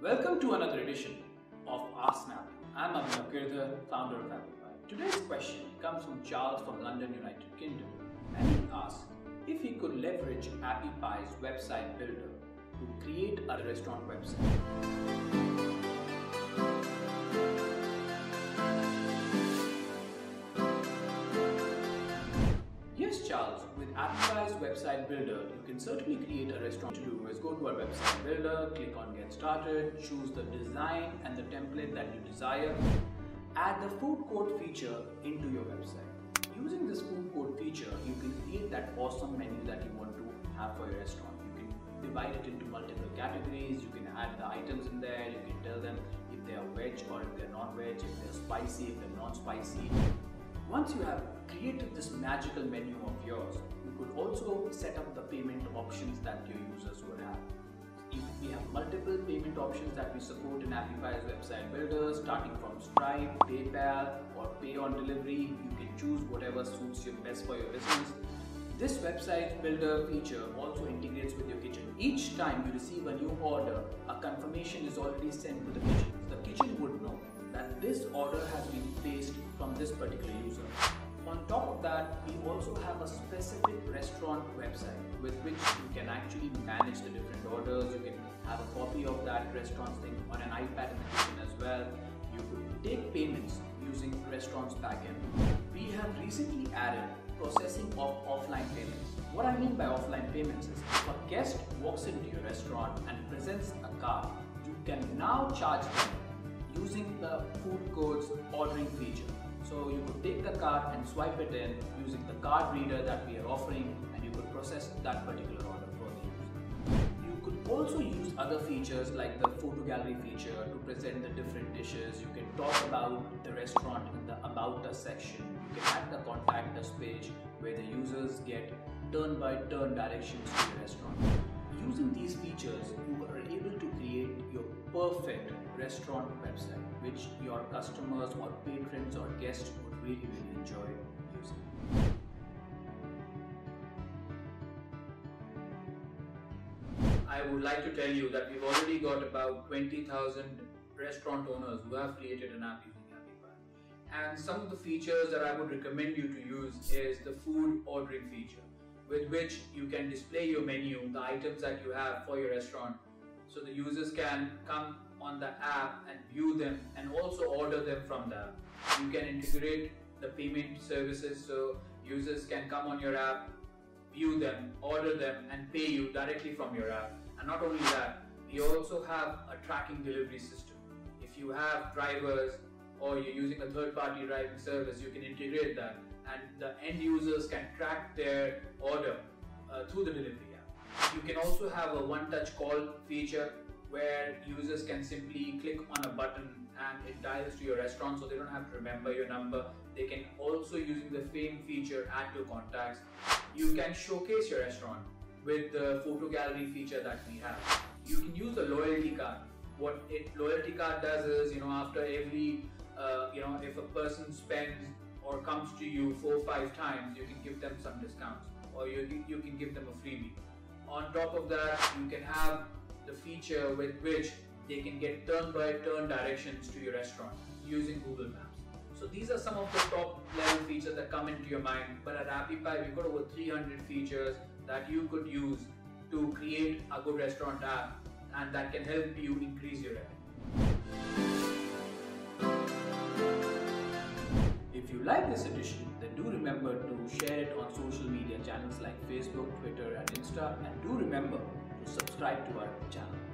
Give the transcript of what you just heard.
Welcome to another edition of Ask Snappy. I'm Abhinav Girdhar, founder of Appy Pie. Today's question comes from Charles from London, United Kingdom, and he asks if he could leverage Appy Pie's website builder to create a restaurant website. Charles, with Appy Pie's website builder, you can certainly create a restaurant. To do is go to our website builder, click on get started, choose the design and the template that you desire, add the food court feature into your website. Using this food court feature, you can create that awesome menu that you want to have for your restaurant. You can divide it into multiple categories, you can add the items in there, you can tell them if they are veg or if they're non-veg, if they're spicy, if they're non-spicy. Once you have created this magical menu of yours, you could also set up the payment options that your users would have. If we have multiple payment options that we support in Appy Pie's website builder, starting from Stripe, PayPal, or Pay on Delivery. You can choose whatever suits you best for your business. This website builder feature also integrates with your kitchen. Each time you receive a new order, a confirmation is already sent to the kitchen. The kitchen would know that this order has been this particular user. On top of that, we also have a specific restaurant website with which you can actually manage the different orders. You can have a copy of that restaurant thing on an iPad in the kitchen as well. You could take payments using restaurant's backend. We have recently added processing of offline payments. What I mean by offline payments is if a guest walks into your restaurant and presents a card, you can now charge them using the food court's ordering feature. So you could take the card and swipe it in using the card reader that we are offering and you could process that particular order for the user. You could also use other features like the photo gallery feature to present the different dishes. You can talk about the restaurant in the About Us section. You can add the Contact Us page where the users get turn by turn directions to the restaurant. Using these features, you are able to create your perfect restaurant website, which your customers or patrons or guests would really, really enjoy using. I would like to tell you that we've already got about 20,000 restaurant owners who have created an app using Appy Pie. And some of the features that I would recommend you to use is the food ordering feature, with which you can display your menu, the items that you have for your restaurant, so the users can come on the app and view them and also order them from the app. You can integrate the payment services so users can come on your app, view them, order them, and pay you directly from your app. And not only that, we also have a tracking delivery system. If you have drivers or you're using a third party driving service, you can integrate that and the end users can track their order uh, through the delivery app. You can also have a one touch call feature where users can simply click on a button and it dials to your restaurant so they don't have to remember your number. They can also using the same feature add to contacts. You can showcase your restaurant with the photo gallery feature that we have. You can use the loyalty card. What it loyalty card does is, you know, after every, uh, you know, if a person spends or comes to you four or five times, you can give them some discounts or you, you can give them a freebie. On top of that, you can have the feature with which they can get turn by turn directions to your restaurant using Google Maps. So these are some of the top level features that come into your mind. But at Appy Pie, we've got over 300 features that you could use to create a good restaurant app and that can help you increase your revenue. If you like this edition, then do remember to share it on social media channels like Facebook, Twitter, and Insta, and do remember subscribe to our channel.